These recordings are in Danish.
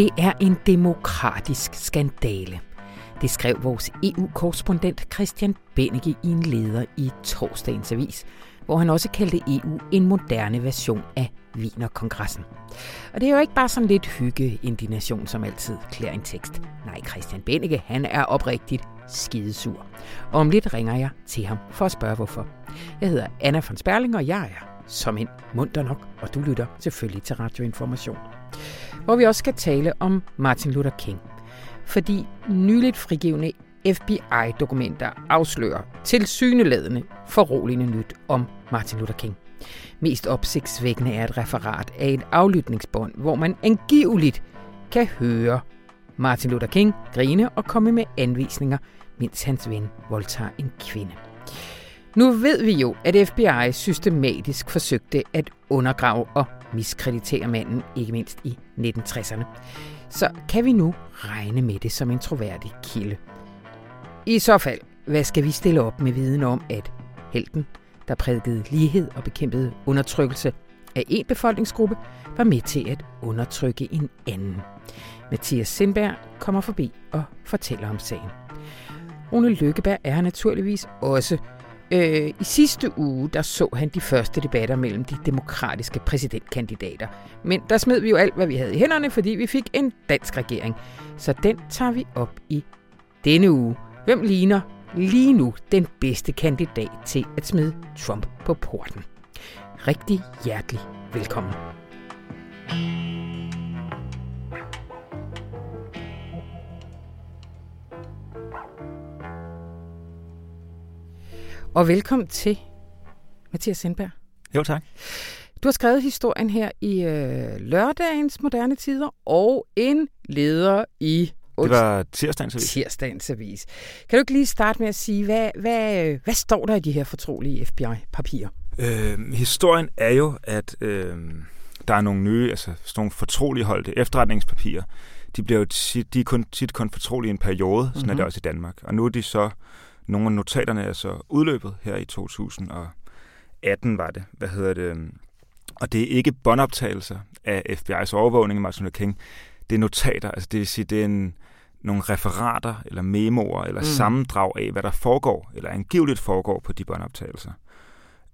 Det er en demokratisk skandale. Det skrev vores EU-korrespondent Christian Bennike i en leder i torsdagens avis, hvor han også kaldte EU en moderne version af Wienerkongressen. Og det er jo ikke bare sådan lidt hygge-indignation, som altid klæder en tekst. Nej, Christian Bennike, han er oprigtigt skidesur. Og om lidt ringer jeg til ham for at spørge hvorfor. Jeg hedder Anna von Sperling, og jeg er som en munter nok, og du lytter selvfølgelig til Radioinformation. Hvor vi også skal tale om Martin Luther King. Fordi nyligt frigivende FBI-dokumenter afslører tilsyneladende foruroligende nyt om Martin Luther King. Mest opsigtsvækkende er et referat af et aflytningsbånd, hvor man angiveligt kan høre Martin Luther King grine og komme med anvisninger, mens hans ven voldtager en kvinde. Nu ved vi jo, at FBI systematisk forsøgte at undergrave og miskrediterer manden, ikke mindst i 1960'erne. Så kan vi nu regne med det som en troværdig kilde. I så fald, hvad skal vi stille op med viden om, at helten, der prædikede lighed og bekæmpede undertrykkelse af en befolkningsgruppe, var med til at undertrykke en anden. Mathias Sindberg kommer forbi og fortæller om sagen. Rune Lykkeberg er naturligvis også Øh, I sidste uge der så han de første debatter mellem de demokratiske præsidentkandidater. Men der smed vi jo alt, hvad vi havde i hænderne, fordi vi fik en dansk regering. Så den tager vi op i denne uge. Hvem ligner lige nu den bedste kandidat til at smide Trump på porten? Rigtig hjertelig velkommen. Og velkommen til Mathias Sindberg. Jo, tak. Du har skrevet historien her i øh, lørdagens moderne tider og en leder i det var tirsdagens avis. Tirsdagens avis. Kan du ikke lige starte med at sige, hvad, hvad, hvad står der i de her fortrolige FBI-papirer? Øh, historien er jo, at øh, der er nogle nye, altså sådan nogle fortrolige holdte efterretningspapirer. De, bliver jo tit, de er kun, tit kun fortrolige i en periode, sådan mm-hmm. er det mhm. også i Danmark. Og nu er de så nogle af notaterne er så udløbet her i 2018, var det. Hvad hedder det? Og det er ikke båndoptagelser af FBI's overvågning af Martin Luther King. Det er notater, altså det vil sige, det er en, nogle referater, eller memoer, eller mm. sammendrag af, hvad der foregår, eller angiveligt foregår på de båndoptagelser.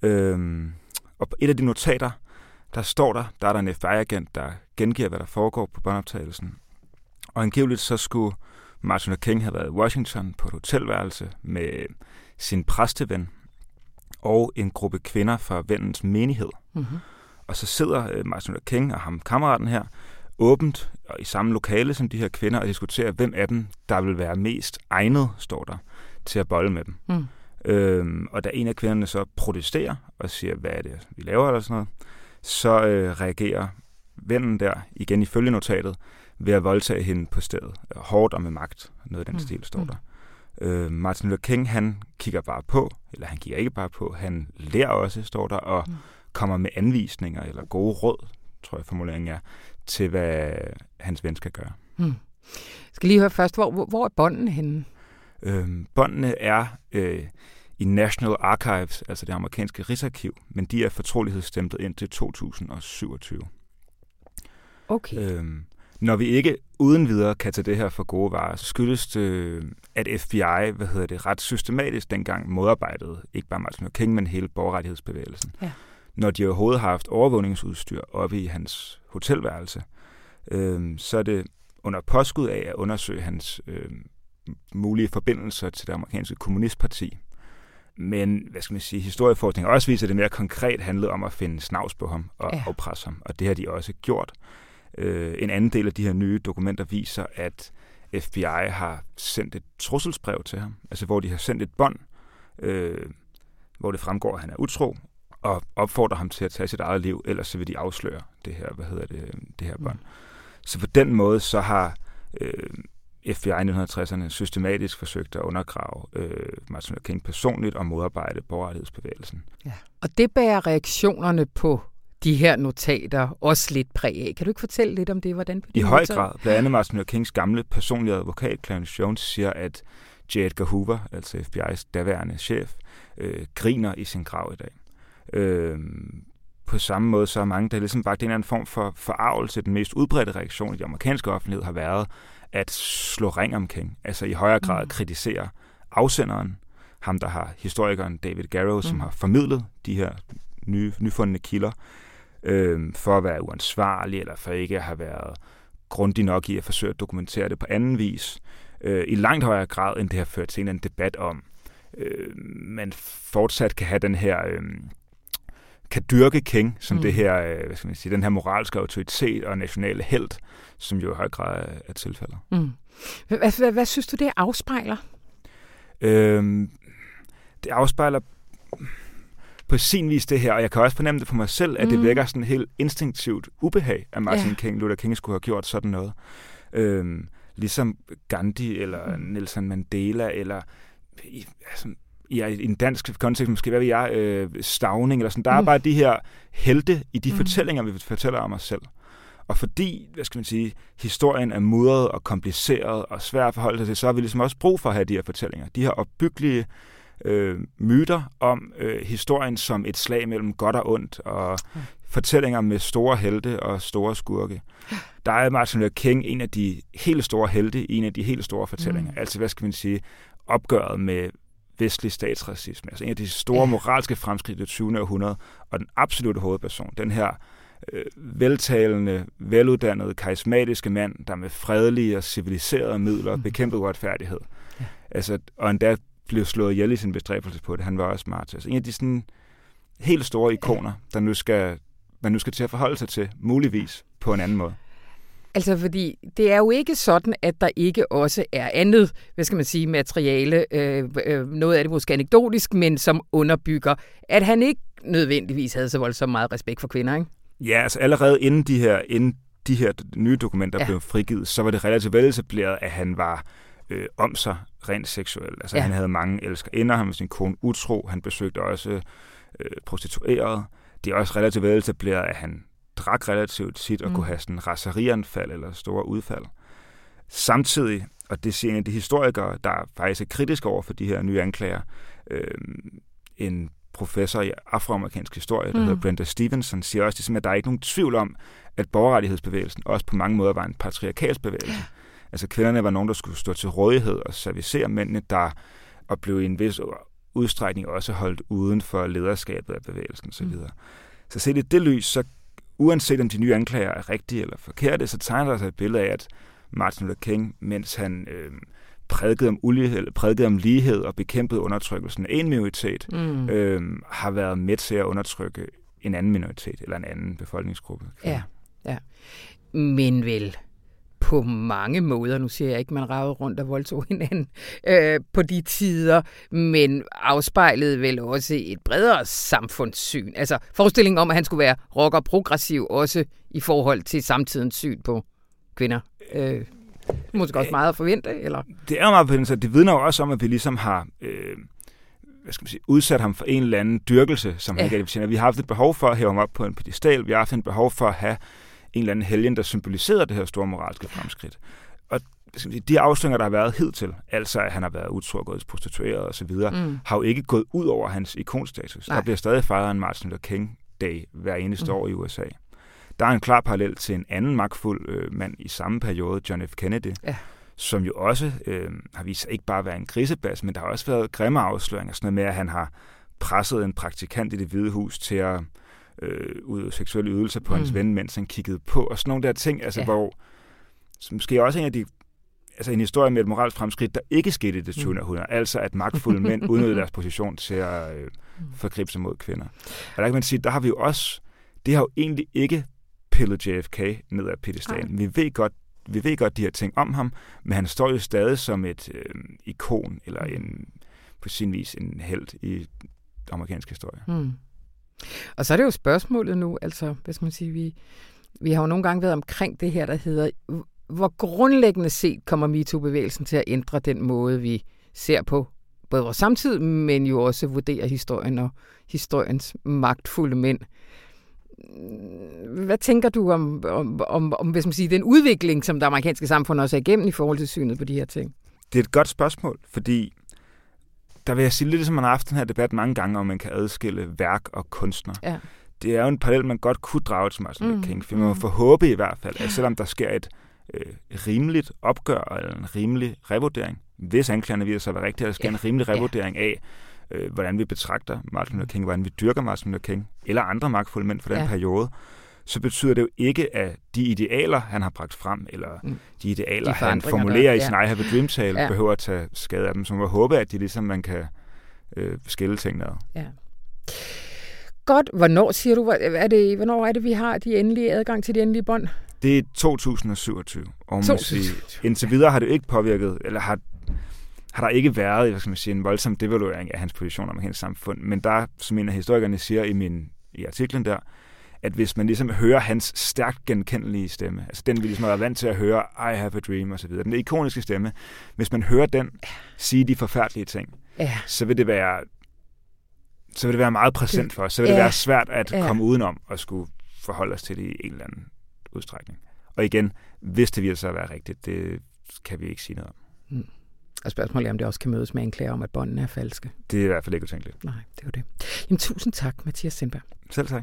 Øhm, og et af de notater, der står der, der er der en FBI-agent, der gengiver, hvad der foregår på båndoptagelsen. Og angiveligt så skulle Martin Luther King havde været i Washington på et hotelværelse med sin præsteven og en gruppe kvinder fra vennens menighed. Mm-hmm. Og så sidder øh, Martin Luther King og ham kammeraten her åbent og i samme lokale som de her kvinder og diskuterer, hvem af dem, der vil være mest egnet, står der, til at bolle med dem. Mm. Øhm, og da en af kvinderne så protesterer og siger, hvad er det, vi laver eller sådan noget, så øh, reagerer vennen der, igen ifølge notatet, ved at voldtage hende på stedet. Hårdt og med magt. Noget af den mm. stil står mm. der. Øh, Martin Luther King, han kigger bare på, eller han kigger ikke bare på, han lærer også, står der, og mm. kommer med anvisninger eller gode råd, tror jeg formuleringen er, til hvad hans ven skal gøre. Mm. Jeg skal lige høre først, hvor, hvor er båndene henne? Øh, båndene er øh, i National Archives, altså det amerikanske rigsarkiv, men de er fortrolighedsstemtet ind til 2027. Okay. Øhm, når vi ikke uden videre kan tage det her for gode varer, så skyldes det, at FBI hvad hedder det, ret systematisk dengang modarbejdede ikke bare Martin Luther King, men hele borgerrettighedsbevægelsen. Ja. Når de overhovedet har haft overvågningsudstyr oppe i hans hotelværelse, øh, så er det under påskud af at undersøge hans øh, mulige forbindelser til det amerikanske kommunistparti. Men, hvad skal man sige, historieforskning også viser, at det mere konkret handlede om at finde snavs på ham og ja. afpresse ham, og det har de også gjort. Øh, en anden del af de her nye dokumenter viser, at FBI har sendt et trusselsbrev til ham, altså hvor de har sendt et bånd, øh, hvor det fremgår, at han er utro, og opfordrer ham til at tage sit eget liv, ellers så vil de afsløre det her, hvad hedder det, det her bånd. Mm. Så på den måde, så har øh, FBI i 1960'erne systematisk forsøgt at undergrave øh, Martin Luther King personligt og modarbejde borgerrettighedsbevægelsen. Ja. Og det bærer reaktionerne på de her notater også lidt præg af. Kan du ikke fortælle lidt om det? Hvordan I høj notater? grad. Blandt andet Martin Luther Kings gamle personlige advokat, Clarence Jones, siger, at J. Edgar Hoover, altså FBI's daværende chef, øh, griner i sin grav i dag. Øh, på samme måde så er mange, der ligesom bare en eller anden form for forarvelse. Den mest udbredte reaktion i den amerikanske offentlighed har været at slå ring om King. Altså i højere grad mm. kritisere afsenderen, ham der har historikeren David Garrow, mm. som har formidlet de her nye, nyfundne kilder, øh, for at være uansvarlig, eller for ikke at have været grundig nok i at forsøge at dokumentere det på anden vis. Øh, I langt højere grad, end det har ført til en eller anden debat om, øh, man fortsat kan have den her... Øh, kan dyrke King som mm. det her, øh, hvad skal man sige, den her moralske autoritet og nationale held, som jo i høj grad er, er tilfældet. Mm. Hvad, hvad, hvad synes du, det afspejler? Øhm, det afspejler på sin vis det her, og jeg kan også fornemme det på mig selv, at mm. det vækker sådan helt instinktivt ubehag, at Martin ja. King, Luther King skulle have gjort sådan noget. Øhm, ligesom Gandhi eller mm. Nelson Mandela eller i, altså, ja, i en dansk kontekst måske, hvad ved jeg, øh, stavning eller sådan. Der mm. er bare de her helte i de mm. fortællinger, vi fortæller om os selv. Og fordi, hvad skal man sige, historien er mudret og kompliceret og svær at forholde sig til, så har vi ligesom også brug for at have de her fortællinger. De her opbyggelige øh, myter om øh, historien som et slag mellem godt og ondt, og mm. fortællinger med store helte og store skurke. Der er Martin Luther King en af de helt store helte i en af de helt store fortællinger. Mm. Altså, hvad skal man sige, opgøret med vestlig statsracisme. Altså en af de store moralske fremskridt i det 20. århundrede, og den absolute hovedperson, den her øh, veltalende, veluddannede, karismatiske mand, der med fredelige og civiliserede midler mm. bekæmpede uretfærdighed. Ja. Altså, og endda blev slået ihjel i sin bestræbelse på det. Han var også smart. Altså, en af de sådan helt store ikoner, der nu skal, man nu skal til at forholde sig til, muligvis på en anden måde. Altså, fordi det er jo ikke sådan, at der ikke også er andet, hvad skal man sige, materiale, øh, øh, noget af det måske anekdotisk, men som underbygger, at han ikke nødvendigvis havde så voldsomt meget respekt for kvinder, ikke? Ja, altså allerede inden de her, inden de her nye dokumenter ja. blev frigivet, så var det relativt veletableret, at han var øh, om sig rent seksuel. Altså ja. han havde mange elskerinder, han var sin kone utro, han besøgte også øh, prostituerede. Det er også relativt veletableret, at han drak relativt tit og mm. kunne have sådan raserianfald eller store udfald. Samtidig, og det siger en af de historikere, der faktisk er kritisk over for de her nye anklager, øh, en professor i afroamerikansk historie, der mm. hedder Brenda Stevenson, siger også, at der er ikke nogen tvivl om, at borgerrettighedsbevægelsen også på mange måder var en patriarkalsk bevægelse. Ja. Altså kvinderne var nogen, der skulle stå til rådighed og servicere mændene, der og blev i en vis udstrækning også holdt uden for lederskabet af bevægelsen osv. Mm. Så set i det lys, så uanset om de nye anklager er rigtige eller forkerte, så tegner der sig et billede af, at Martin Luther King, mens han øh, prædikede om ulighed, prædikede om lighed og bekæmpede undertrykkelsen af en minoritet, mm. øh, har været med til at undertrykke en anden minoritet eller en anden befolkningsgruppe. Ja, ja. Men vel, på mange måder, nu siger jeg ikke, man ravede rundt og voldtog hinanden øh, på de tider, men afspejlede vel også et bredere samfundssyn. Altså forestillingen om, at han skulle være rocker progressiv også i forhold til samtidens syn på kvinder. Øh, måske også meget at forvente, eller? Det er meget forvente, det vidner jo også om, at vi ligesom har... Øh, hvad skal man sige, udsat ham for en eller anden dyrkelse, som ja. han ikke Vi har haft et behov for at hæve ham op på en pedestal. Vi har haft et behov for at have en eller anden helgen, der symboliserer det her store moralske fremskridt. Og de afsløringer, der har været hidtil, altså at han har været utro og gået prostitueret osv., mm. har jo ikke gået ud over hans ikonstatus. Nej. Der bliver stadig fejret en Martin Luther King Day hver eneste mm. år i USA. Der er en klar parallel til en anden magtfuld øh, mand i samme periode, John F. Kennedy, ja. som jo også øh, har vist sig ikke bare at være en grisebas, men der har også været grimme afsløringer, sådan noget med, at han har presset en praktikant i det hvide hus til at øh, ud seksuelle ydelser på mm. hans ven, mens han kiggede på, og sådan nogle der ting, altså ja. hvor, som måske også en af de altså en historie med et moralsk fremskridt, der ikke skete i det 20. Mm. århundrede. Altså at magtfulde mænd udnyttede deres position til at øh, mm. forgribe sig mod kvinder. Og der kan man sige, der har vi jo også, det har jo egentlig ikke pillet JFK ned af pedestalen. Vi ved godt, vi ved godt de her ting om ham, men han står jo stadig som et øh, ikon, eller en, på sin vis en held i amerikansk historie. Mm. Og så er det jo spørgsmålet nu, altså, hvad skal man sige, vi, vi har jo nogle gange været omkring det her, der hedder, hvor grundlæggende set kommer MeToo-bevægelsen til at ændre den måde, vi ser på både vores samtid, men jo også vurderer historien og historiens magtfulde mænd. Hvad tænker du om, om, om, om hvis man siger, den udvikling, som det amerikanske samfund også er igennem i forhold til synet på de her ting? Det er et godt spørgsmål, fordi der vil jeg sige lidt, som man har haft den her debat mange gange, om man kan adskille værk og kunstner. Ja. det er jo en parallel, man godt kunne drage til Martin Luther mm. King, for man må mm. forhåbe i hvert fald, at selvom der sker et øh, rimeligt opgør eller en rimelig revurdering, hvis anklagerne viser sig at være rigtige, der sker ja. en rimelig revurdering af, øh, hvordan vi betragter Martin Luther King, hvordan vi dyrker Martin Luther King, eller andre magtfulde mænd for den ja. periode, så betyder det jo ikke, at de idealer, han har bragt frem, eller mm. de idealer, de han formulerer der, ja. i sin I Have a Dream-tale, ja. behøver at tage skade af dem. Så man håbe, at de ligesom man kan øh, skille tingene ad. Ja. Godt. Hvornår siger du, er det, hvornår er det, vi har de endelige adgang til de endelige bånd? Det er 2027. Og man sige, indtil videre har det ikke påvirket, eller har, har der ikke været hvad skal man sige, en voldsom devaluering af hans position om hendes samfund. Men der, som en af historikerne siger i, min, i artiklen der, at hvis man ligesom hører hans stærkt genkendelige stemme, altså den vi ligesom har været vant til at høre, I have a dream osv., den ikoniske stemme, hvis man hører den sige de forfærdelige ting, ja. så vil det være så vil det være meget præsent for os. Så vil det være svært at ja. komme udenom og skulle forholde os til det i en eller anden udstrækning. Og igen, hvis det viser sig at være rigtigt, det kan vi ikke sige noget om. Mm. Og spørgsmålet er, om det også kan mødes med en klage om, at båndene er falske. Det er i hvert fald ikke utænkeligt. Nej, det er jo det. Jamen, tusind tak, Mathias Sindberg. Selv tak.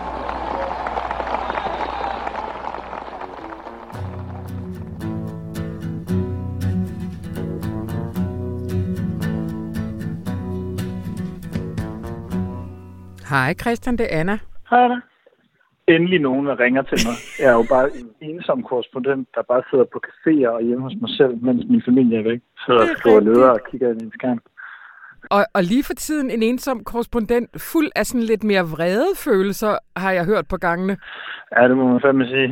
Hej Christian, det er Anna. Hej Anna endelig nogen, der ringer til mig. Jeg er jo bare en ensom korrespondent, der bare sidder på caféer og hjemme hos mig selv, mens min familie er væk. Sidder og skriver ledere og kigger ind i en skærm. Og, og lige for tiden en ensom korrespondent, fuld af sådan lidt mere vrede følelser, har jeg hørt på gangene. Ja, det må man fandme sige.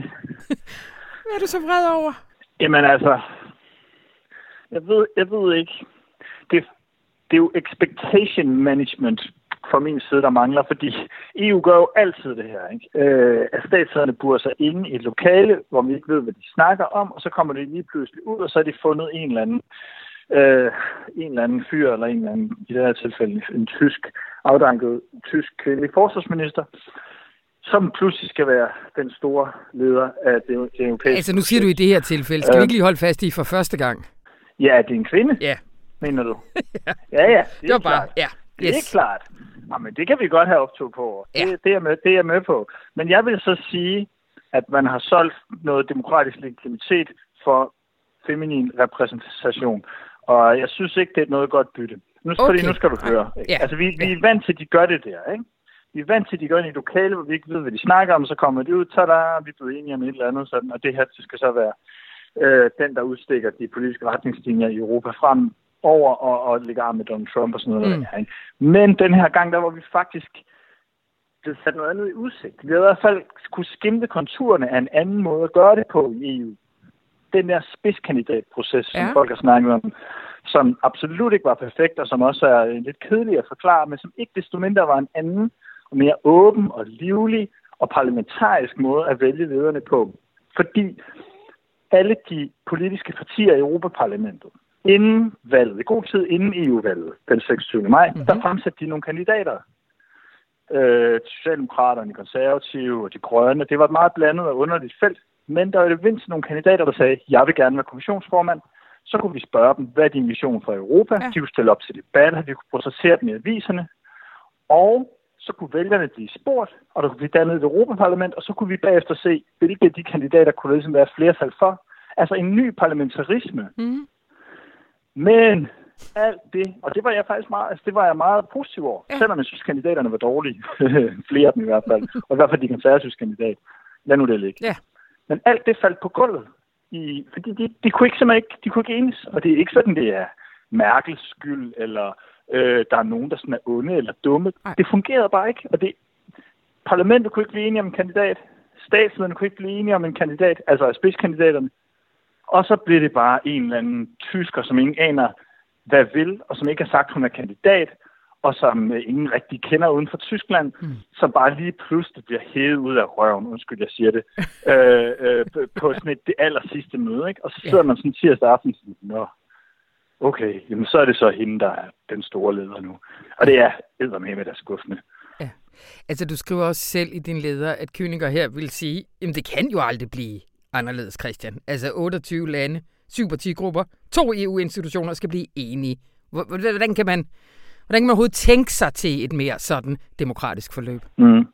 Hvad er du så vred over? Jamen altså, jeg ved, jeg ved ikke. Det, det er jo expectation management fra min side, der mangler, fordi EU gør jo altid det her. Ikke? Øh, at statslederne burde sig inde i et lokale, hvor vi ikke ved, hvad de snakker om, og så kommer det lige pludselig ud, og så har de fundet en eller anden øh, en eller anden fyr, eller en eller anden, i det her tilfælde, en tysk, afdanket tysk kvindelig forsvarsminister, som pludselig skal være den store leder af det, det europæiske... Altså nu siger du i det her tilfælde, skal øh, vi ikke lige holde fast i for første gang? Ja, det er en kvinde, ja. mener du? ja. ja, ja, det, det var bare, ja. Yes. Det er klart. Jamen, det kan vi godt have optog på. Ja. Det, det, er med, det er jeg med på. Men jeg vil så sige, at man har solgt noget demokratisk legitimitet for feminin repræsentation. Og jeg synes ikke, det er noget godt bytte. Nu, okay. fordi nu skal du høre. Ikke? Ja. Altså, vi, vi er vant til, at de gør det der, ikke? Vi er vant til, at de gør det i lokale, hvor vi ikke ved, hvad de snakker om, så kommer de ud, tada, vi er blevet enige om et eller andet, sådan, og det her det skal så være øh, den, der udstikker de politiske retningslinjer i Europa frem over og, og lægge arm med Donald Trump og sådan noget. Mm. Der, ikke? Men den her gang, der var vi faktisk blevet sat noget andet i udsigt. Vi har i hvert fald kunne skimte konturerne af en anden måde at gøre det på i EU. Den der spidskandidatproces, ja. som folk har snakket om, som absolut ikke var perfekt, og som også er lidt kedelig at forklare, men som ikke desto mindre var en anden og mere åben og livlig og parlamentarisk måde at vælge lederne på. Fordi alle de politiske partier i Europaparlamentet, inden valget, i god tid inden EU-valget, den 26. maj, mm-hmm. der fremsatte de nogle kandidater. Øh, Socialdemokraterne, de konservative og de grønne. Det var et meget blandet og underligt felt. Men der var det mindst nogle kandidater, der sagde, jeg vil gerne være kommissionsformand. Så kunne vi spørge dem, hvad er din mission for Europa? Ja. De kunne stille op til debat, vi kunne processere dem i aviserne. Og så kunne vælgerne blive spurgt, og der kunne blive dannet et Europaparlament, og så kunne vi bagefter se, hvilke af de kandidater kunne ligesom være flertal for. Altså en ny parlamentarisme, mm. Men alt det, og det var jeg faktisk meget, altså det var jeg meget positiv over, ja. selvom jeg synes, kandidaterne var dårlige. Flere af dem i hvert fald. Og i hvert fald de konservative kandidat. Lad nu det ligge. Ja. Men alt det faldt på gulvet. I, fordi de, de, kunne ikke simpelthen ikke, de kunne ikke enes. Og det er ikke sådan, det er Merkels skyld, eller øh, der er nogen, der sådan er onde eller dumme. Ej. Det fungerede bare ikke. Og det, parlamentet kunne ikke blive enige om en kandidat. Statslederne kunne ikke blive enige om en kandidat, altså spidskandidaterne. Og så bliver det bare en eller anden tysker, som ingen aner, hvad vil, og som ikke har sagt, hun er kandidat, og som øh, ingen rigtig kender uden for Tyskland, mm. som bare lige pludselig bliver hævet ud af røven, undskyld, jeg siger det, øh, øh, på sådan et, det aller sidste møde. Ikke? Og så sidder yeah. man sådan tirsdag aften og siger, Nå, okay, jamen så er det så hende, der er den store leder nu. Og det er eddermame, der er skuffende. Ja. Altså, du skriver også selv i din leder, at Königer her vil sige, at det kan jo aldrig blive anderledes, Christian. Altså 28 lande, syv partigrupper, to EU-institutioner skal blive enige. Hvordan kan man, hvordan kan man overhovedet tænke sig til et mere sådan demokratisk forløb? Mm.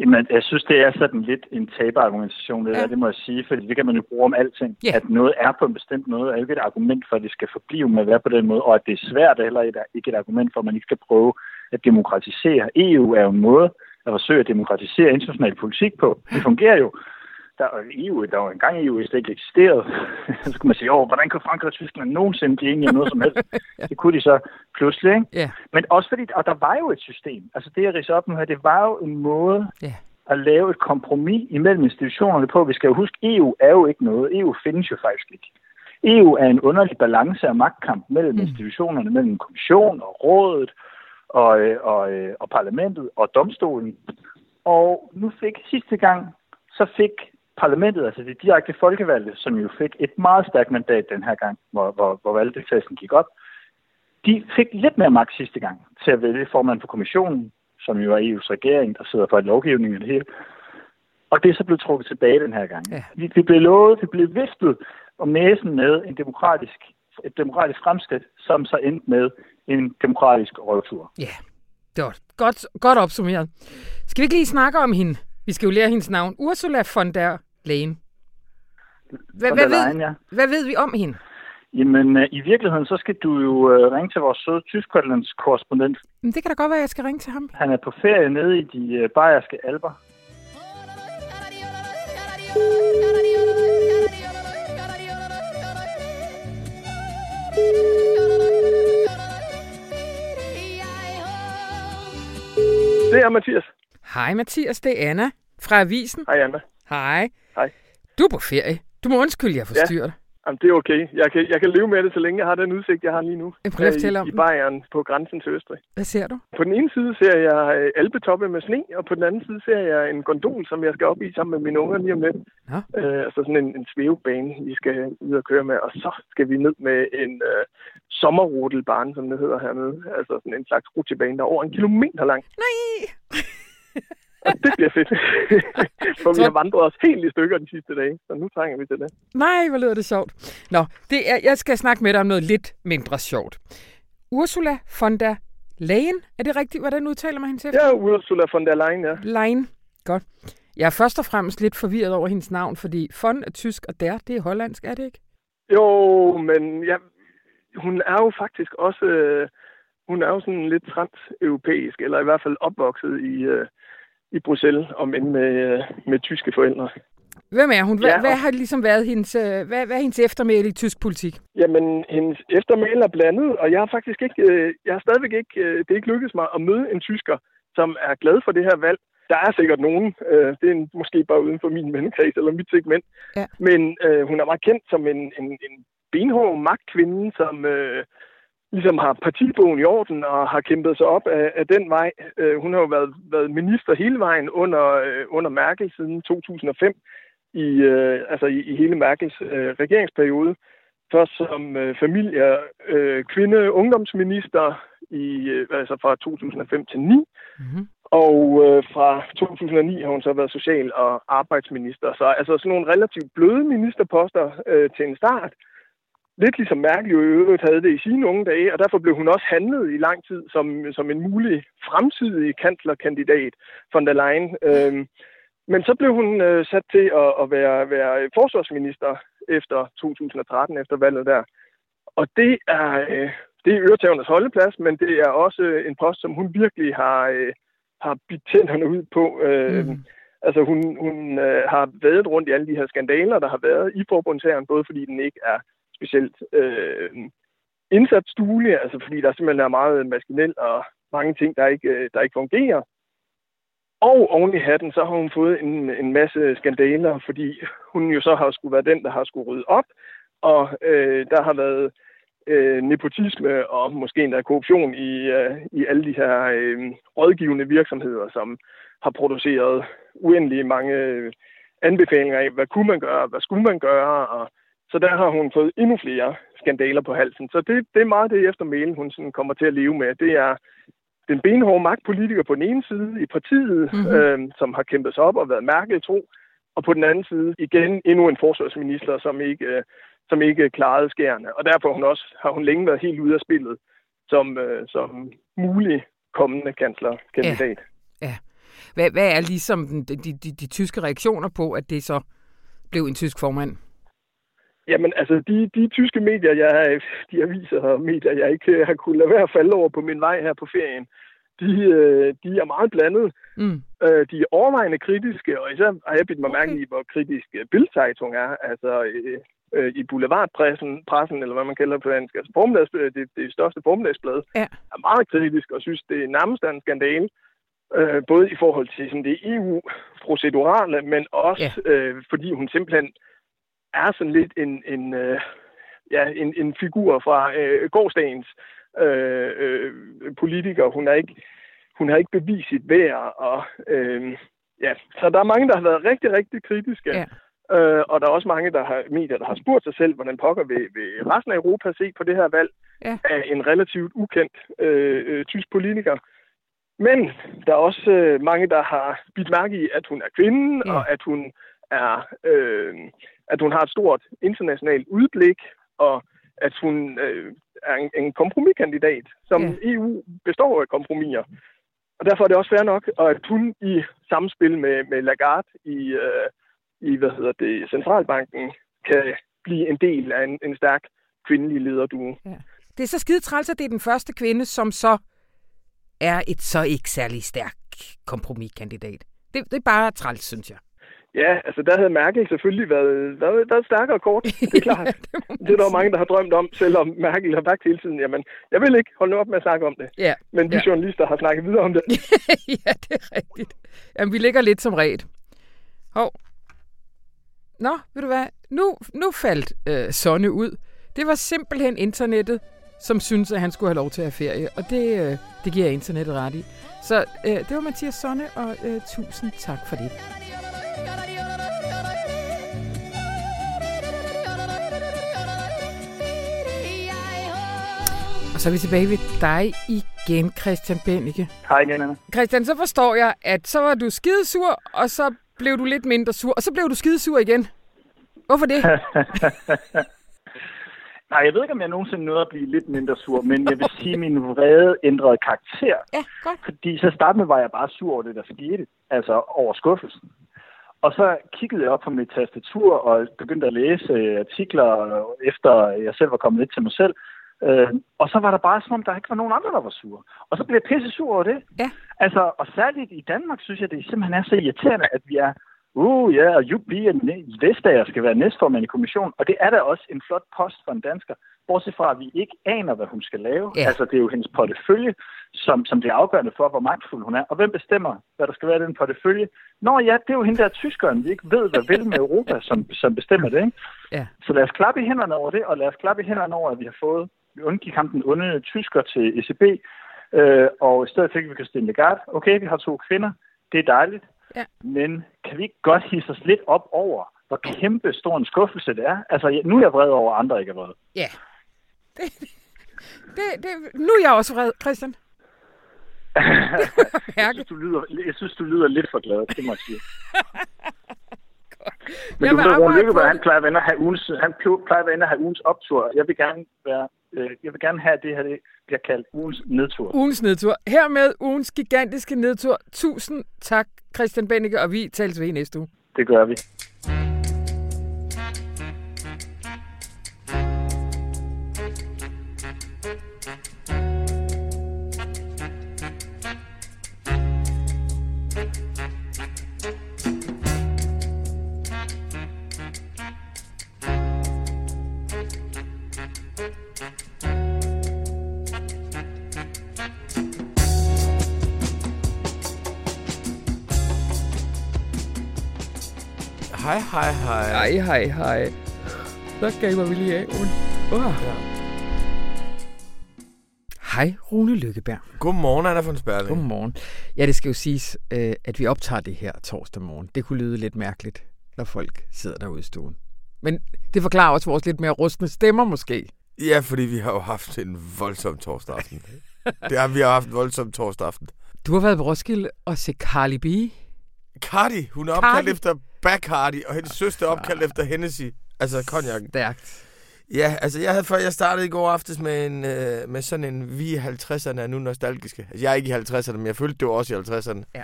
Jamen, jeg synes, det er sådan lidt en taberargumentation, det, ja. der, det må jeg sige, for det kan man jo bruge om alting. Yeah. At noget er på en bestemt måde, er ikke et argument for, at det skal forblive med at være på den måde, og at det er svært, er heller ikke et argument for, at man ikke skal prøve at demokratisere. EU er jo en måde at forsøge at demokratisere international politik på. Det fungerer jo. Der, EU, der var engang EU slet ikke eksisteret. så skulle man sige, åh, hvordan kan Frankrig og Tyskland nogensinde blive enige om noget som helst? Det kunne de så pludselig, ikke? Yeah. Men også fordi, og der var jo et system. Altså det, jeg ridser op nu her, det var jo en måde yeah. at lave et kompromis imellem institutionerne på. Vi skal jo huske, EU er jo ikke noget. EU findes jo faktisk ikke. EU er en underlig balance af magtkamp mellem mm. institutionerne, mellem kommission og rådet og, øh, og, øh, og parlamentet og domstolen. Og nu fik sidste gang, så fik parlamentet, altså de direkte folkevalgte, som jo fik et meget stærkt mandat den her gang, hvor, hvor, hvor valgdeltagelsen gik op, de fik lidt mere magt sidste gang til at vælge formand for kommissionen, som jo er EU's regering, der sidder for et lovgivning og det hele. Og det er så blevet trukket tilbage den her gang. Ja. Vi, vi blev lovet, vi blev viftet om næsen med en demokratisk, et demokratisk fremskridt, som så endte med en demokratisk røvtur. Ja, det var godt, godt opsummeret. Skal vi ikke lige snakke om hende? Vi skal jo lære hendes navn. Ursula von der Leyen. Hvad, hvad, ved, ja. hvad ved vi om hende? Jamen, uh, i virkeligheden, så skal du jo uh, ringe til vores søde tysk korrespondent. Men det kan da godt være, at jeg skal ringe til ham. Han er på ferie nede i de uh, bayerske alber. Det er Mathias. Hej Mathias, det er Anna fra Avisen. Hej Anna. Hej. Hej. Du er på ferie. Du må undskylde, jeg forstyrrer ja. Jamen, det er okay. Jeg kan, jeg kan leve med det, så længe jeg har den udsigt, jeg har lige nu. Jeg prøver at om I, Bayern på grænsen til Østrig. Hvad ser du? På den ene side ser jeg øh, alpetoppe med sne, og på den anden side ser jeg en gondol, som jeg skal op i sammen med mine unger lige om lidt. Ja. Øh, altså sådan en, en svævebane, vi skal ud og køre med. Og så skal vi ned med en øh, sommerrutelbane, som det hedder hernede. Altså sådan en slags rutsjebane, der er over en kilometer lang. Nej! Og det bliver fedt. For vi har vandret os helt i stykker de sidste dage, så nu trænger vi til det. Nej, hvor lyder det sjovt. Nå, det er, jeg skal snakke med dig om noget lidt mindre sjovt. Ursula von der Leyen, er det rigtigt, hvordan udtaler man hende til? Ja, Ursula von der Leyen, ja. Leyen, godt. Jeg er først og fremmest lidt forvirret over hendes navn, fordi von er tysk, og der, det er hollandsk, er det ikke? Jo, men ja, hun er jo faktisk også, øh, hun er jo sådan lidt transeuropæisk, eller i hvert fald opvokset i, øh, i Bruxelles, om end med, med tyske forældre. Hvem er hun? Hvad, ja, hvad har ligesom været hendes, øh, hvad, hvad er hendes eftermæle i tysk politik? Jamen, hendes eftermæle er blandet, og jeg har faktisk ikke, øh, jeg har stadigvæk ikke, øh, det er ikke lykkedes mig at møde en tysker, som er glad for det her valg. Der er sikkert nogen, det er måske bare uden for min vennekreds eller mit segment, ja. men øh, hun er meget kendt som en, en, en benhård magtkvinde, som, øh, ligesom har partibogen i orden og har kæmpet sig op af, af den vej. Øh, hun har jo været, været minister hele vejen under, øh, under Merkel siden 2005, i, øh, altså i, i hele Merkels øh, regeringsperiode. Først som øh, familie, øh, kvinde, ungdomsminister i, øh, altså fra 2005 til 9. Mm-hmm. Og øh, fra 2009 har hun så været social- og arbejdsminister. Så altså sådan nogle relativt bløde ministerposter øh, til en start lidt ligesom Merkel jo i øvrigt havde det i sine unge dage, og derfor blev hun også handlet i lang tid som, som en mulig fremtidig kanslerkandidat von der Leyen. Øhm, men så blev hun øh, sat til at, at være, være forsvarsminister efter 2013, efter valget der. Og det er, øh, det er øretævernes holdeplads, men det er også en post, som hun virkelig har, øh, har bidt tænderne ud på. Øh, mm. Altså hun, hun øh, har været rundt i alle de her skandaler, der har været i forbundshæren, både fordi den ikke er specielt øh, indsat altså fordi der simpelthen er meget maskinel og mange ting, der ikke, øh, der ikke fungerer. Og oven i hatten, så har hun fået en, en masse skandaler, fordi hun jo så har skulle være den, der har skulle rydde op, og øh, der har været øh, nepotisme og måske endda korruption i, øh, i alle de her øh, rådgivende virksomheder, som har produceret uendelig mange øh, anbefalinger af, hvad kunne man gøre, hvad skulle man gøre, og så der har hun fået endnu flere skandaler på halsen. Så det, det er meget det efter mailen, hun sådan kommer til at leve med. Det er den benhårde magtpolitiker på den ene side i partiet, mm-hmm. øh, som har kæmpet sig op og været mærket tro, og på den anden side igen endnu en forsvarsminister, som ikke, øh, som ikke klarede skærene. Og derfor hun også, har hun længe været helt ude af spillet som, øh, som mulig kommende kanslerkandidat. Ja. ja. Hvad, hvad er ligesom de, de, de, de tyske reaktioner på, at det så blev en tysk formand? Jamen, altså, de, de tyske medier, jeg, de aviser og medier, jeg ikke har kunnet lade være at falde over på min vej her på ferien, de, øh, de er meget blandede. Mm. Øh, de er overvejende kritiske, og især har jeg bidt mig okay. mærke i, hvor kritisk Bildzeitung er. Altså, øh, i boulevardpressen, pressen, eller hvad man kalder det på dansk, altså det, det største formiddagsblad, ja. er meget kritisk og synes, det er nærmest en skandale. Øh, både i forhold til sådan det EU-procedurale, men også ja. øh, fordi hun simpelthen er sådan lidt en, en, øh, ja, en, en figur fra øh, gårdsdagens øh, øh, politiker. Hun er ikke, hun har ikke bevist sit værd, og øh, ja, så der er mange, der har været rigtig, rigtig kritiske. Ja. Øh, og der er også mange der har, medier, der har spurgt sig selv, hvordan pokker vil, vil resten af Europa se på det her valg ja. af en relativt ukendt øh, øh, tysk politiker. Men der er også øh, mange, der har bidt mærke i, at hun er kvinde, ja. og at hun er øh, at hun har et stort internationalt udblik, og at hun øh, er en, en kompromiskandidat, som ja. EU består af kompromiser. Og derfor er det også fair nok, at hun i samspil med, med Lagarde i, øh, i hvad hedder det, Centralbanken kan blive en del af en, en stærk kvindelig lederduo. Ja. Det er så skide træls, at det er den første kvinde, som så er et så ikke særlig stærk kompromiskandidat. Det, det er bare træls, synes jeg. Ja, altså der havde Merkel selvfølgelig været, været, været stærkere kort. Det er klart. ja, det, det er der mange, der har drømt om, selvom Merkel har sagt hele tiden, jamen, jeg vil ikke holde op med at snakke om det. Ja. Men de ja. journalister har snakket videre om det. ja, det er rigtigt. Jamen, vi ligger lidt som ret. Hov. Nå, ved du hvad? Nu, nu faldt øh, Sonne ud. Det var simpelthen internettet, som synes at han skulle have lov til at have ferie. Og det, øh, det giver internettet ret i. Så øh, det var Mathias Sonne, og øh, tusind tak for det. Og så er vi tilbage ved dig igen, Christian Bennike. Hej igen, Anna. Christian, så forstår jeg, at så var du skidesur, og så blev du lidt mindre sur, og så blev du skidesur igen. Hvorfor det? Nej, jeg ved ikke, om jeg nogensinde nåede at blive lidt mindre sur, men jeg vil sige, at min vrede ændrede karakter. Ja, godt. Fordi så start med var jeg bare sur over det, der skete. Altså over skuffelsen. Og så kiggede jeg op på mit tastatur og begyndte at læse artikler, efter jeg selv var kommet lidt til mig selv. Øh, og så var der bare som om, der ikke var nogen andre, der var sure. Og så blev jeg pisse sur over det. Ja. Altså, og særligt i Danmark, synes jeg, det simpelthen er så irriterende, at vi er, uh ja, og bliver Vestager skal være næstformand i kommissionen. Og det er da også en flot post for en dansker. Bortset fra, at vi ikke aner, hvad hun skal lave. Ja. Altså, det er jo hendes portefølje, som, som det er afgørende for, hvor magtfuld hun er. Og hvem bestemmer, hvad der skal være i den portefølje? Nå ja, det er jo hende der tyskeren, vi ikke ved, hvad vil med Europa, som, som bestemmer det. Ikke? Ja. Så lad os klappe i hænderne over det, og lad os klappe i hænderne over, at vi har fået undgik ham den onde tysker til ECB, øh, og i stedet fik vi Christine Lagarde. Okay, vi har to kvinder, det er dejligt, ja. men kan vi ikke godt hisse os lidt op over, hvor kæmpe stor en skuffelse det er? Altså, nu er jeg vred over, at andre ikke er vred. Ja. Det, det, det, nu er jeg også vred, Christian. jeg, synes, du lyder, jeg synes, du lyder lidt for glad, det må jeg sige. Men jeg du ved, Rune Lykkeberg, han plejer at have ugens, han plejer at have ugens optur. Jeg vil gerne være øh, jeg vil gerne have, at det her det bliver kaldt ugens nedtur. Ugens nedtur. Hermed ugens gigantiske nedtur. Tusind tak, Christian Bennike, og vi tales ved i næste uge. Det gør vi. Hej, hej, hej. Hej, hej. Så gaber vi lige af. Uh. Ja. Hej, Rune Lykkeberg. Godmorgen, Anna von Sperling. Godmorgen. Ja, det skal jo siges, øh, at vi optager det her torsdag morgen. Det kunne lyde lidt mærkeligt, når folk sidder derude i stuen. Men det forklarer også vores lidt mere rustne stemmer måske. Ja, fordi vi har jo haft en voldsom torsdag aften. det har vi har haft en voldsom torsdag aften. Du har været på Roskilde og se Carly B. Cardi, hun er opkaldt efter Bacardi, og hendes søster er opkaldt efter Hennessy. Altså konjakken. Stærkt. Ja, altså jeg havde før, jeg startede i går aftes med, en, øh, med sådan en, vi i 50'erne er nu nostalgiske. Altså jeg er ikke i 50'erne, men jeg følte, det var også i 50'erne. Ja.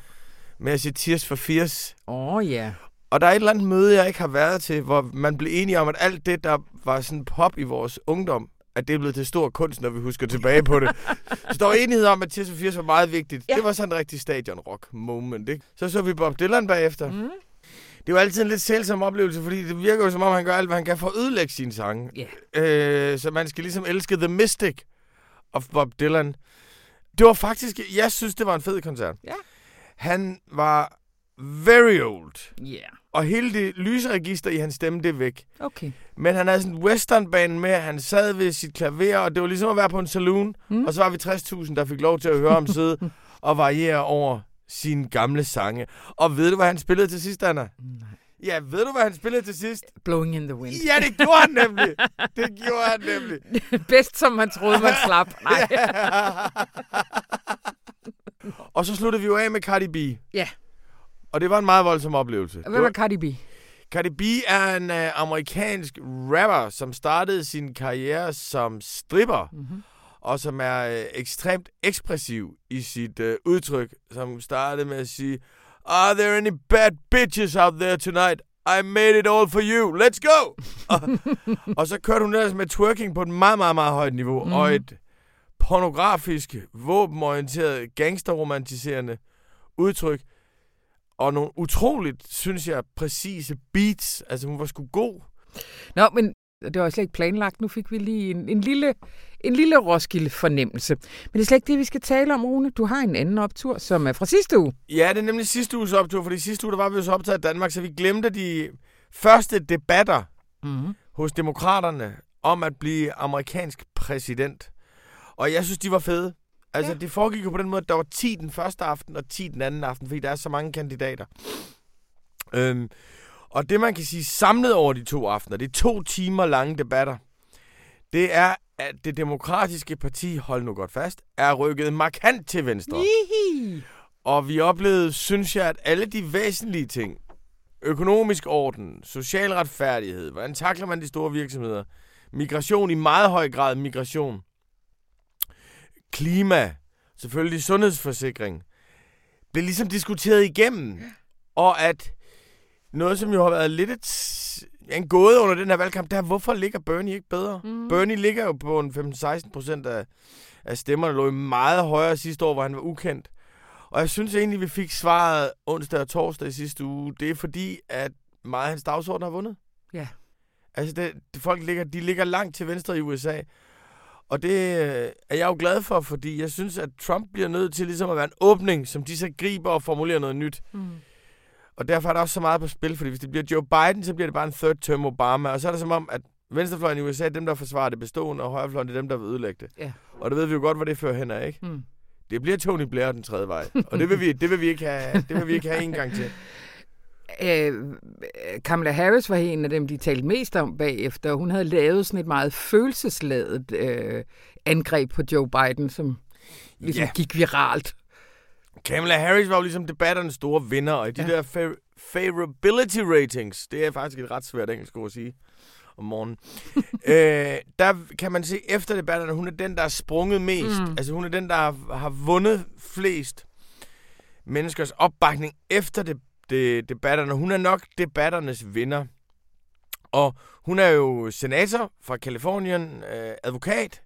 Med at sige Tears for Fears. Åh oh, ja. Og der er et eller andet møde, jeg ikke har været til, hvor man blev enige om, at alt det, der var sådan pop i vores ungdom, at det er blevet til stor kunst, når vi husker tilbage på det. Så der var enighed om, at Tears for Fears var meget vigtigt. Ja. Det var sådan en rigtig stadion-rock moment, ikke? Så så vi Bob Dylan bagefter. Mm. Det var altid en lidt sælsom oplevelse, fordi det virker jo som om, han gør alt, hvad han kan for at ødelægge sine sange. Ja. Øh, så man skal ligesom elske The Mystic of Bob Dylan. Det var faktisk, jeg synes, det var en fed koncert. Ja. Han var very old. Ja. Yeah. Og hele det lysregister i hans stemme, det er væk. Okay. Men han havde sådan en westernbane med, han sad ved sit klaver, og det var ligesom at være på en saloon. Mm. Og så var vi 60.000, der fik lov til at høre ham sidde og variere over sine gamle sange. Og ved du, hvad han spillede til sidst, Anna? Nej. Ja, ved du, hvad han spillede til sidst? Blowing in the wind. Ja, det gjorde han nemlig. Det gjorde han nemlig. Bedst som man troede, man slap. Nej. og så sluttede vi jo af med Cardi B. Ja. Og det var en meget voldsom oplevelse. Hvem er Cardi B? Cardi B er en uh, amerikansk rapper, som startede sin karriere som stripper, Mm-hmm. Og som er uh, ekstremt ekspressiv i sit uh, udtryk, som startede med at sige, Are there any bad bitches out there tonight? I made it all for you. Let's go! og, og så kørte hun ellers med twerking på et meget, meget, meget højt niveau, mm. og et pornografisk, våbenorienteret, gangsterromantiserende udtryk, og nogle utroligt, synes jeg, præcise beats. Altså, hun var sgu god. Nå, men det var slet ikke planlagt. Nu fik vi lige en, en lille, en lille Roskilde-fornemmelse. Men det er slet ikke det, vi skal tale om, Rune. Du har en anden optur, som er fra sidste uge. Ja, det er nemlig sidste uges optur, fordi sidste uge, der var vi jo så optaget i Danmark, så vi glemte de første debatter Mm-hmm. hos demokraterne om at blive amerikansk præsident. Og jeg synes, de var fede. Altså, ja. det foregik jo på den måde, at der var 10 den første aften og 10 den anden aften, fordi der er så mange kandidater. Øhm, og det, man kan sige samlet over de to aftener, det er to timer lange debatter, det er, at det demokratiske parti, hold nu godt fast, er rykket markant til venstre. Hihi. Og vi oplevede, synes jeg, at alle de væsentlige ting, økonomisk orden, social retfærdighed, hvordan takler man de store virksomheder, migration i meget høj grad migration, klima, selvfølgelig sundhedsforsikring, blev ligesom diskuteret igennem. Og at noget, som jo har været lidt et, en gåde under den her valgkamp, det er, hvorfor ligger Bernie ikke bedre? Mm. Bernie ligger jo på en 15-16 procent af, af stemmerne, lå jo meget højere sidste år, hvor han var ukendt. Og jeg synes egentlig, vi fik svaret onsdag og torsdag i sidste uge. Det er fordi, at meget af hans dagsorden har vundet. Ja. Altså, det, det, folk ligger, de ligger langt til venstre i USA. Og det øh, er jeg jo glad for, fordi jeg synes, at Trump bliver nødt til ligesom at være en åbning, som de så griber og formulerer noget nyt. Mm. Og derfor er der også så meget på spil, fordi hvis det bliver Joe Biden, så bliver det bare en third term Obama. Og så er det som om, at venstrefløjen i USA er dem, der forsvarer det bestående, og højrefløjen er dem, der vil ødelægge det. Ja. Og det ved vi jo godt, hvor det fører hen af, ikke? Mm. Det bliver Tony Blair den tredje vej. Og det vil vi, det vil vi, ikke, have, det vil vi ikke have en gang til. Øh, Kamala Harris var en af dem, de talte mest om bagefter. Hun havde lavet sådan et meget følelsesladet øh, angreb på Joe Biden, som ligesom Ja. gik viralt. Kamala Harris var jo ligesom debatternes store vinder, og i de Ja. der fa- favorability ratings, det er faktisk et ret svært engelsk ord at sige om morgenen, øh, der kan man se efter debatterne, hun er den, der er sprunget mest. Mm. Mm. Altså hun er den, der har, har vundet flest menneskers opbakning efter det, det, debatterne. Hun er nok debatternes vinder. Og hun er jo senator fra Kalifornien, øh, advokat,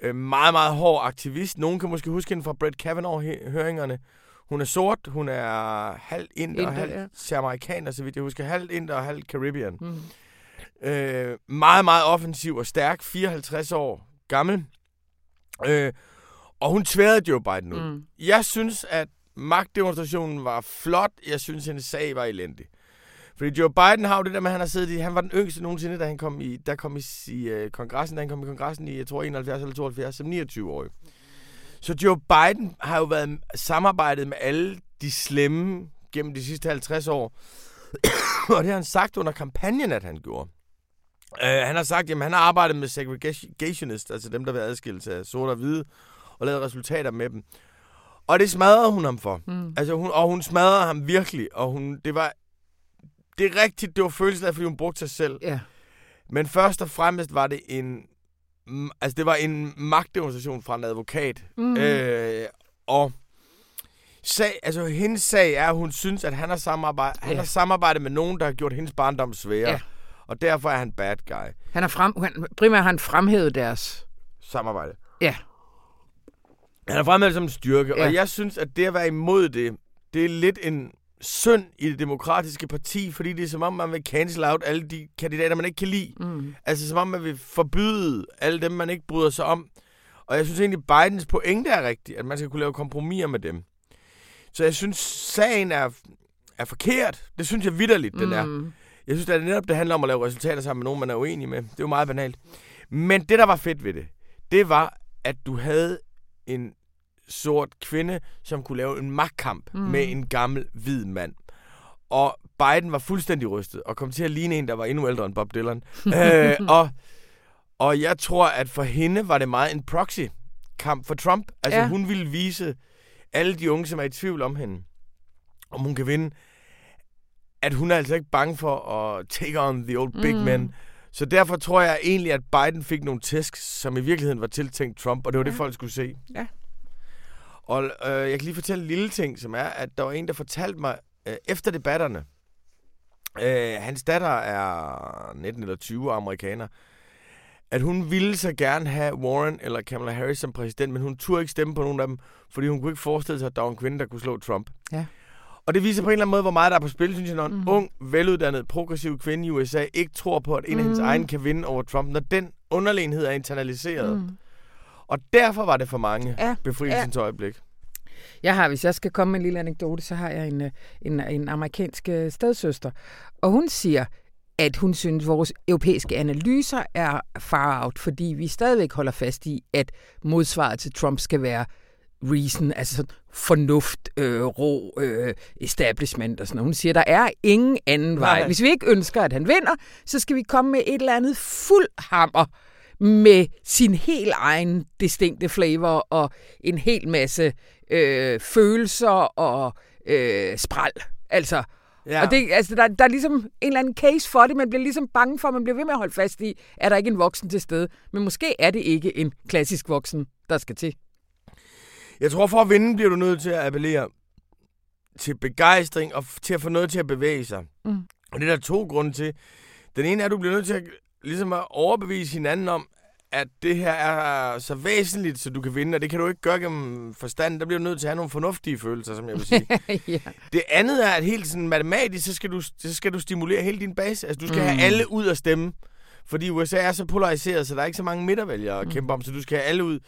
øh, meget, meget hård aktivist. Nogen kan måske huske hende fra Brett Kavanaugh-høringerne. Hun er sort, hun er halvt inder, Inder, og halvt ja. amerikaner, så vidt jeg husker. Halvt inder og halvt Caribbean. Mm. Øh, meget, meget offensiv og stærk. 54 år gammel. Øh, og hun tværede Joe Biden ud. Mm. Jeg synes, at magtdemonstrationen var flot. Jeg synes, hendes sag var elendig. Fordi Joe Biden har jo det der med, at han har siddet i... Han var den yngste nogensinde, da han kom i, der kom i, i uh, kongressen. Da han kom i kongressen i, jeg tror, 71 eller 72, som 29-årig. Så Joe Biden har jo været samarbejdet med alle de slemme gennem de sidste 50 år. og det har han sagt under kampagnen, at han gjorde. Uh, han har sagt, at han har arbejdet med segregationists, altså dem, der vil adskille af sorte og hvide, og lavet resultater med dem. Og det smadrede hun ham for. Mm. Altså, hun, og hun smadrede ham virkelig, og hun, det var det er rigtigt, det var følelsen af, fordi hun brugte sig selv. Ja. Men først og fremmest var det en... Altså, det var en magtdemonstration fra en advokat. Mm. Øh, og sag, altså, hendes sag er, at hun synes, at han har, samarbejdet, ja. han har samarbejdet med nogen, der har gjort hendes barndom sværere. Ja. Og derfor er han bad guy. Han har frem, han, primært har han fremhævet deres... Samarbejde. Ja. Han har fremhævet som en styrke, ja. og jeg synes, at det at være imod det, det er lidt en synd i det demokratiske parti, fordi det er som om, man vil cancel out alle de kandidater, man ikke kan lide. Mm. Altså som om, man vil forbyde alle dem, man ikke bryder sig om. Og jeg synes egentlig, Bidens pointe er rigtig, at man skal kunne lave kompromiser med dem. Så jeg synes, sagen er, er forkert. Det synes jeg vidderligt, mm. den er. Mm. Jeg synes, at det netop det handler om at lave resultater sammen med nogen, man er uenig med. Det er jo meget banalt. Men det, der var fedt ved det, det var, at du havde en sort kvinde, som kunne lave en magtkamp mm. med en gammel hvid mand. Og Biden var fuldstændig rystet, og kom til at ligne en, der var endnu ældre end Bob Dylan. øh, og, og jeg tror, at for hende var det meget en proxy-kamp for Trump. Altså ja. hun ville vise alle de unge, som er i tvivl om hende, om hun kan vinde, at hun er altså ikke bange for at take on the old big mm. men. Så derfor tror jeg egentlig, at Biden fik nogle tæsk, som i virkeligheden var tiltænkt Trump, og det var ja. det, folk skulle se. Ja. Og øh, jeg kan lige fortælle en lille ting, som er, at der var en, der fortalte mig, øh, efter debatterne, øh, hans datter er 19 eller 20 amerikaner, at hun ville så gerne have Warren eller Kamala Harris som præsident, men hun turde ikke stemme på nogen af dem, fordi hun kunne ikke forestille sig, at der var en kvinde, der kunne slå Trump. Ja. Og det viser på en eller anden måde, hvor meget der er på spil, synes jeg, når en mm. ung, veluddannet, progressiv kvinde i USA ikke tror på, at en af hendes mm. egen kan vinde over Trump, når den underlegenhed er internaliseret. Mm. Og derfor var det for mange ja. befrielsens ja. øjeblik. Jeg har, hvis jeg skal komme med en lille anekdote, så har jeg en, øh, en, en amerikansk øh, stedsøster. Og hun siger, at hun synes, at vores europæiske analyser er far out, fordi vi stadigvæk holder fast i, at modsvaret til Trump skal være reason, altså fornuft, øh, ro, øh, establishment og sådan noget. Hun siger, der er ingen anden vej. Nej. Hvis vi ikke ønsker, at han vinder, så skal vi komme med et eller andet fuld hammer med sin helt egen distinkte flavor og en hel masse øh, følelser og øh, spral. Altså, Ja. Og det, altså, der, der er ligesom en eller anden case for det. Man bliver ligesom bange for, at man bliver ved med at holde fast i, er der ikke en voksen til stede. Men måske er det ikke en klassisk voksen, der skal til. Jeg tror, for at vinde bliver du nødt til at appellere til begejstring og til at få noget til at bevæge sig. Mm. Og det er der to grunde til. Den ene er, at du bliver nødt til at, ligesom at overbevise hinanden om, at det her er så væsentligt, så du kan vinde, og det kan du ikke gøre gennem forstand. Der bliver du nødt til at have nogle fornuftige følelser, som jeg vil sige. ja. Det andet er, at helt sådan matematisk, så skal, du, så skal du stimulere hele din base. Altså, du skal mm. have alle ud at stemme. Fordi USA er så polariseret, så der er ikke så mange midtervælgere at mm. kæmpe om, så du skal have alle ud.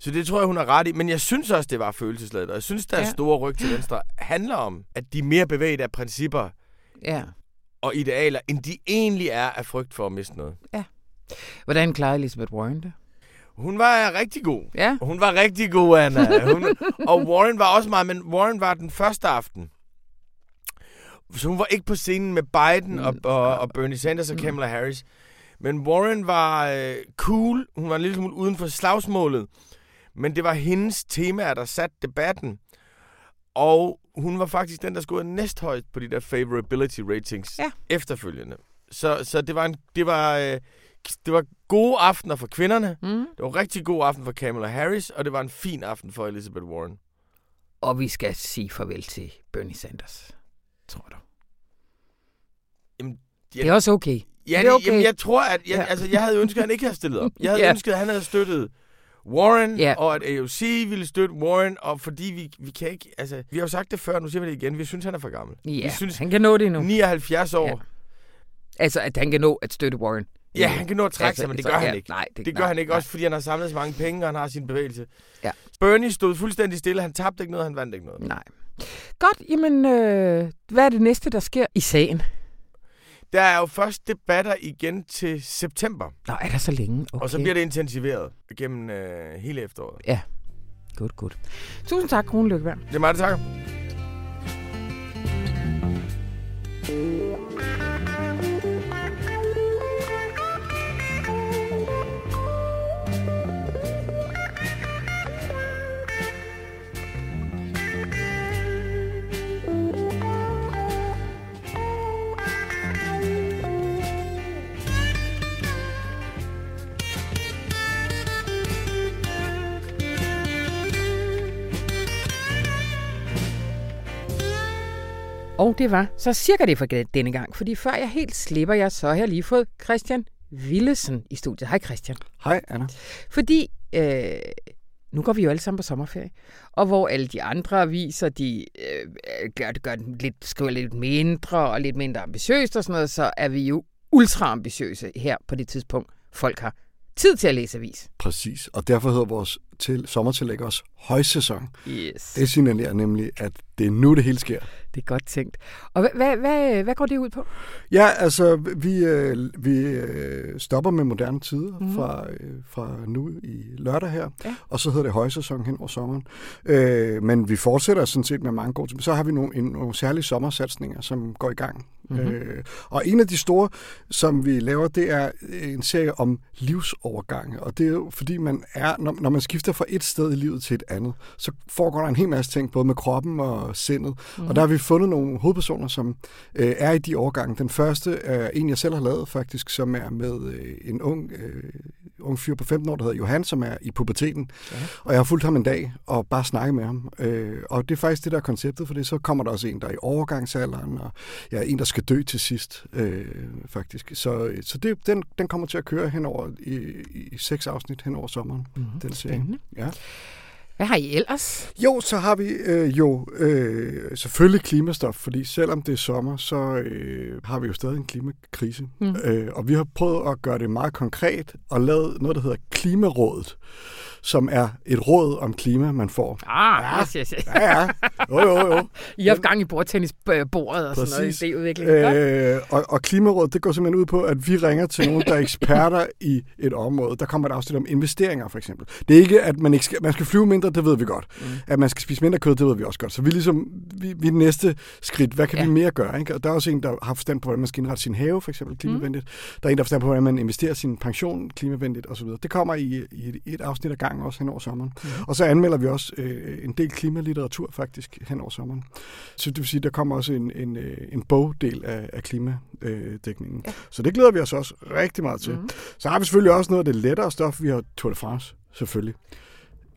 Så det tror jeg, hun har ret i. Men jeg synes også, det var følelsesladet. Og jeg synes, der ja. store ryg til venstre handler om, at de er mere bevæget af principper ja. Og idealer, end de egentlig er af frygt for at miste noget. Ja. Hvordan klarede Elizabeth Warren det? Hun var rigtig god. Ja. Hun var rigtig god, Anna. Hun, og Warren var også meget, men Warren var den første aften. Så hun var ikke på scenen med Biden og, og, og Bernie Sanders og mm. Kamala Harris. Men Warren var øh, cool. Hun var en lille smule uden for slagsmålet. Men det var hendes temaer, der satte debatten. Og hun var faktisk den, der scorede næsthøjt på de der favorability ratings ja. efterfølgende. Så, så det var en, det var, øh, det var gode aftener for kvinderne. Mm. Det var rigtig god aften for Kamala Harris, og det var en fin aften for Elizabeth Warren. Og vi skal sige farvel til Bernie Sanders, tror du? Jamen, jeg, det er også okay. Ja, det er okay. Jamen, jeg tror, at jeg, ja. altså, jeg havde ønsket, at han ikke havde stillet op. Jeg havde ja. ønsket, at han havde støttet Warren, ja. og at AOC ville støtte Warren, og fordi vi, vi kan ikke, altså, vi har jo sagt det før, nu siger vi det igen, vi synes, han er for gammel. Ja, vi synes, han kan nå det nu. 79 år. Ja. Altså, at han kan nå at støtte Warren. Ja, han kan nå at trække altså, sig, men det gør ja, han ikke. Nej, det, det gør nej, han ikke, nej. også fordi han har samlet så mange penge, og han har sin bevægelse. Ja. Bernie stod fuldstændig stille, han tabte ikke noget, han vandt ikke noget. Nej. Godt, jamen, øh, hvad er det næste, der sker i sagen? Der er jo først debatter igen til september. Nå, er der så længe? Okay. Og så bliver det intensiveret gennem øh, hele efteråret. Ja, godt, godt. Tusind tak, Rune Lykkeberg. Det er mig, der takker. Og det var så cirka det for denne gang, fordi før jeg helt slipper jer, så har jeg lige fået Christian Willesen i studiet. Hej Christian. Hej Anna. Fordi øh, nu går vi jo alle sammen på sommerferie, og hvor alle de andre aviser, de øh, gør, gør den lidt, skriver lidt mindre og lidt mindre ambitiøst og sådan noget, så er vi jo ultra ambitiøse her på det tidspunkt, folk har tid til at læse avis. Præcis, og derfor hedder vores til sommertillæg også højsæson. Yes. Det signalerer nemlig, at det er nu, det hele sker. Det er godt tænkt. Og hvad, hvad, hvad, går det ud på? Ja, altså, vi, øh, vi øh, stopper med moderne tider mm-hmm. fra, øh, fra nu i lørdag her, ja. og så hedder det højsæson hen over sommeren. Øh, men vi fortsætter sådan set med mange gode Så har vi nogle, en, nogle særlige sommersatsninger, som går i gang. Mm-hmm. Øh, og en af de store, som vi laver, det er en serie om livsovergange. Og det er jo, fordi man er, når, når man skifter fra et sted i livet til et andet, så foregår der en hel masse ting, både med kroppen og sindet. Mm-hmm. Og der har vi fundet nogle hovedpersoner, som øh, er i de overgange. Den første er en, jeg selv har lavet faktisk, som er med øh, en ung, øh, ung fyr på 15 år, der hedder Johan, som er i puberteten. Ja. Og jeg har fulgt ham en dag og bare snakket med ham. Øh, og det er faktisk det, der er konceptet, for det så kommer der også en, der er i overgangsalderen, og ja, en, der skal dø til sidst, øh, faktisk. Så, så det, den, den kommer til at køre henover i, i seks afsnit hen over sommeren, mm-hmm. den serie. Ja. Hvad har I ellers? Jo, så har vi øh, jo øh, selvfølgelig klimastof, fordi selvom det er sommer, så øh, har vi jo stadig en klimakrise. Mm. Øh, og vi har prøvet at gøre det meget konkret og lavet noget, der hedder Klimarådet, som er et råd om klima, man får. Ah, ja, yes, yes, yes. ja, ja. Jo, jo, jo. I har haft gang i bordtennisbordet og Præcis. sådan noget i udvikling. Øh, og, og Klimarådet, det går simpelthen ud på, at vi ringer til nogen, der er eksperter i et område. Der kommer et afsnit om investeringer, for eksempel. Det er ikke, at man, ikke skal, man skal flyve mindre, det ved vi godt. Mm. At man skal spise mindre kød, det ved vi også godt. Så vi er ligesom, vi, vi er næste skridt. Hvad kan ja. vi mere gøre? Ikke? Og der er også en, der har forstand på, hvordan man skal indrette sin have, for eksempel klimavenligt. Mm. Der er en, der har forstand på, hvordan man investerer sin pension klimavenligt osv. Det kommer i, i, et, et afsnit af gang også hen over sommeren. Mm. Og så anmelder vi også øh, en del klimalitteratur faktisk hen over sommeren. Så det vil sige, der kommer også en, en, øh, en bogdel af, af klimadækningen. Ja. Så det glæder vi os også rigtig meget til. Mm. Så har vi selvfølgelig også noget af det lettere stof. Vi har Tour de France, selvfølgelig.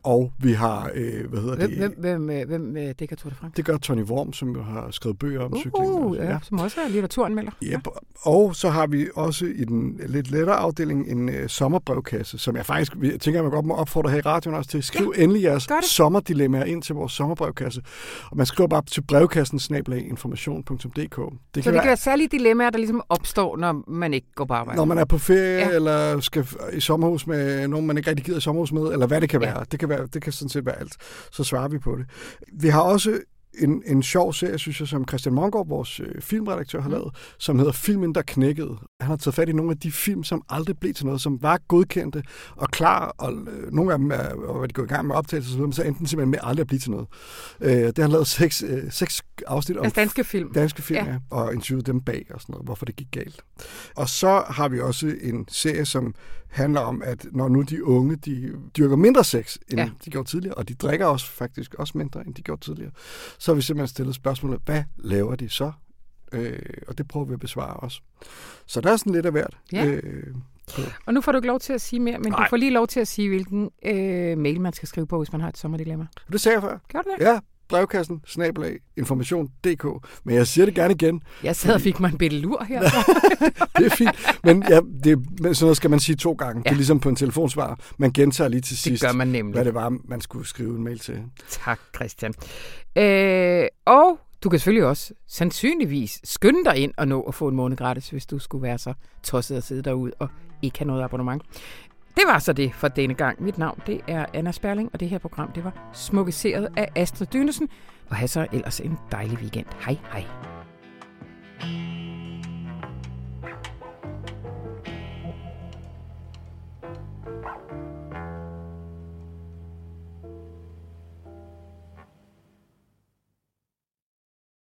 Og vi har, øh, hvad hedder hvem, det? Hvem, hvem, øh, hvem øh, dækker Tour de France? Det gør Tony Worm, som jo har skrevet bøger om uh, cykling. Uh, ja, ja. Som også er litteraturanmelder. Yep. Ja. Og så har vi også i den lidt lettere afdeling en uh, sommerbrevkasse, som jeg faktisk jeg tænker, at man godt må opfordre her i radioen også til. Skriv ja, endelig jeres sommerdilemmaer ind til vores sommerbrevkasse. Og man skriver bare til brevkassen snablaginformation.dk. Det så kan det være, kan være særlige dilemmaer, der ligesom opstår, når man ikke går på arbejde? Når man er på ferie, ja. eller skal i sommerhus med nogen, man ikke rigtig gider i sommerhus med, eller hvad det kan ja. være. Det kan, være, det kan sådan set være alt. Så svarer vi på det. Vi har også en, en sjov serie, synes jeg, som Christian Mongård, vores øh, filmredaktør, har mm. lavet, som hedder Filmen, der knækkede. Han har taget fat i nogle af de film, som aldrig blev til noget, som var godkendte og klar, og øh, nogle af dem er, var de gået i gang med optagelse, men så enten simpelthen med aldrig at blive til noget. Øh, det har han lavet seks, øh, seks afsnit om altså danske film. Danske film, ja. ja. Og interviewet dem bag og sådan noget, hvorfor det gik galt. Og så har vi også en serie, som handler om, at når nu de unge, de dyrker mindre sex, end ja. de gjorde tidligere, og de drikker også faktisk også mindre, end de gjorde tidligere, så har vi simpelthen stillet spørgsmålet, hvad laver de så? Øh, og det prøver vi at besvare også. Så der er sådan lidt af hvert. Ja. Øh, og nu får du ikke lov til at sige mere, men Nej. du får lige lov til at sige, hvilken øh, mail man skal skrive på, hvis man har et sommerdilemma. Det sagde jeg før. Gør du det? Ja, brevkassen, snabelag, information.dk. Men jeg siger det gerne igen. Jeg sad og fik mig en bitte lur her. det er fint. Men ja, det, men sådan noget skal man sige to gange. Ja. Det er ligesom på en telefonsvar. Man gentager lige til sidst, det gør man nemlig. hvad det var, man skulle skrive en mail til. Tak, Christian. Øh, og du kan selvfølgelig også sandsynligvis skynde dig ind og nå at få en måned gratis, hvis du skulle være så tosset at sidde derude og ikke have noget abonnement. Det var så det for denne gang. Mit navn det er Anna Sperling, og det her program det var smukkeseret af Astrid Dynesen. Og have så ellers en dejlig weekend. Hej hej.